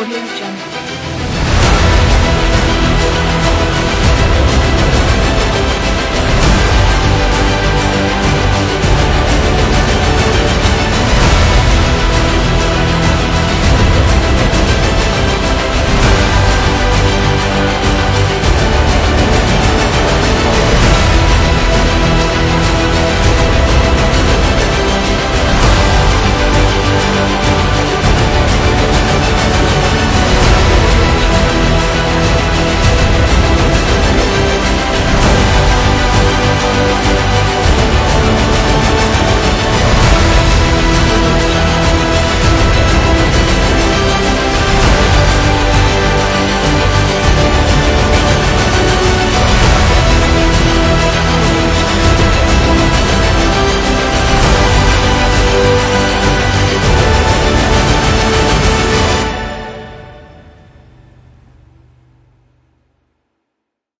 Audio Jungle.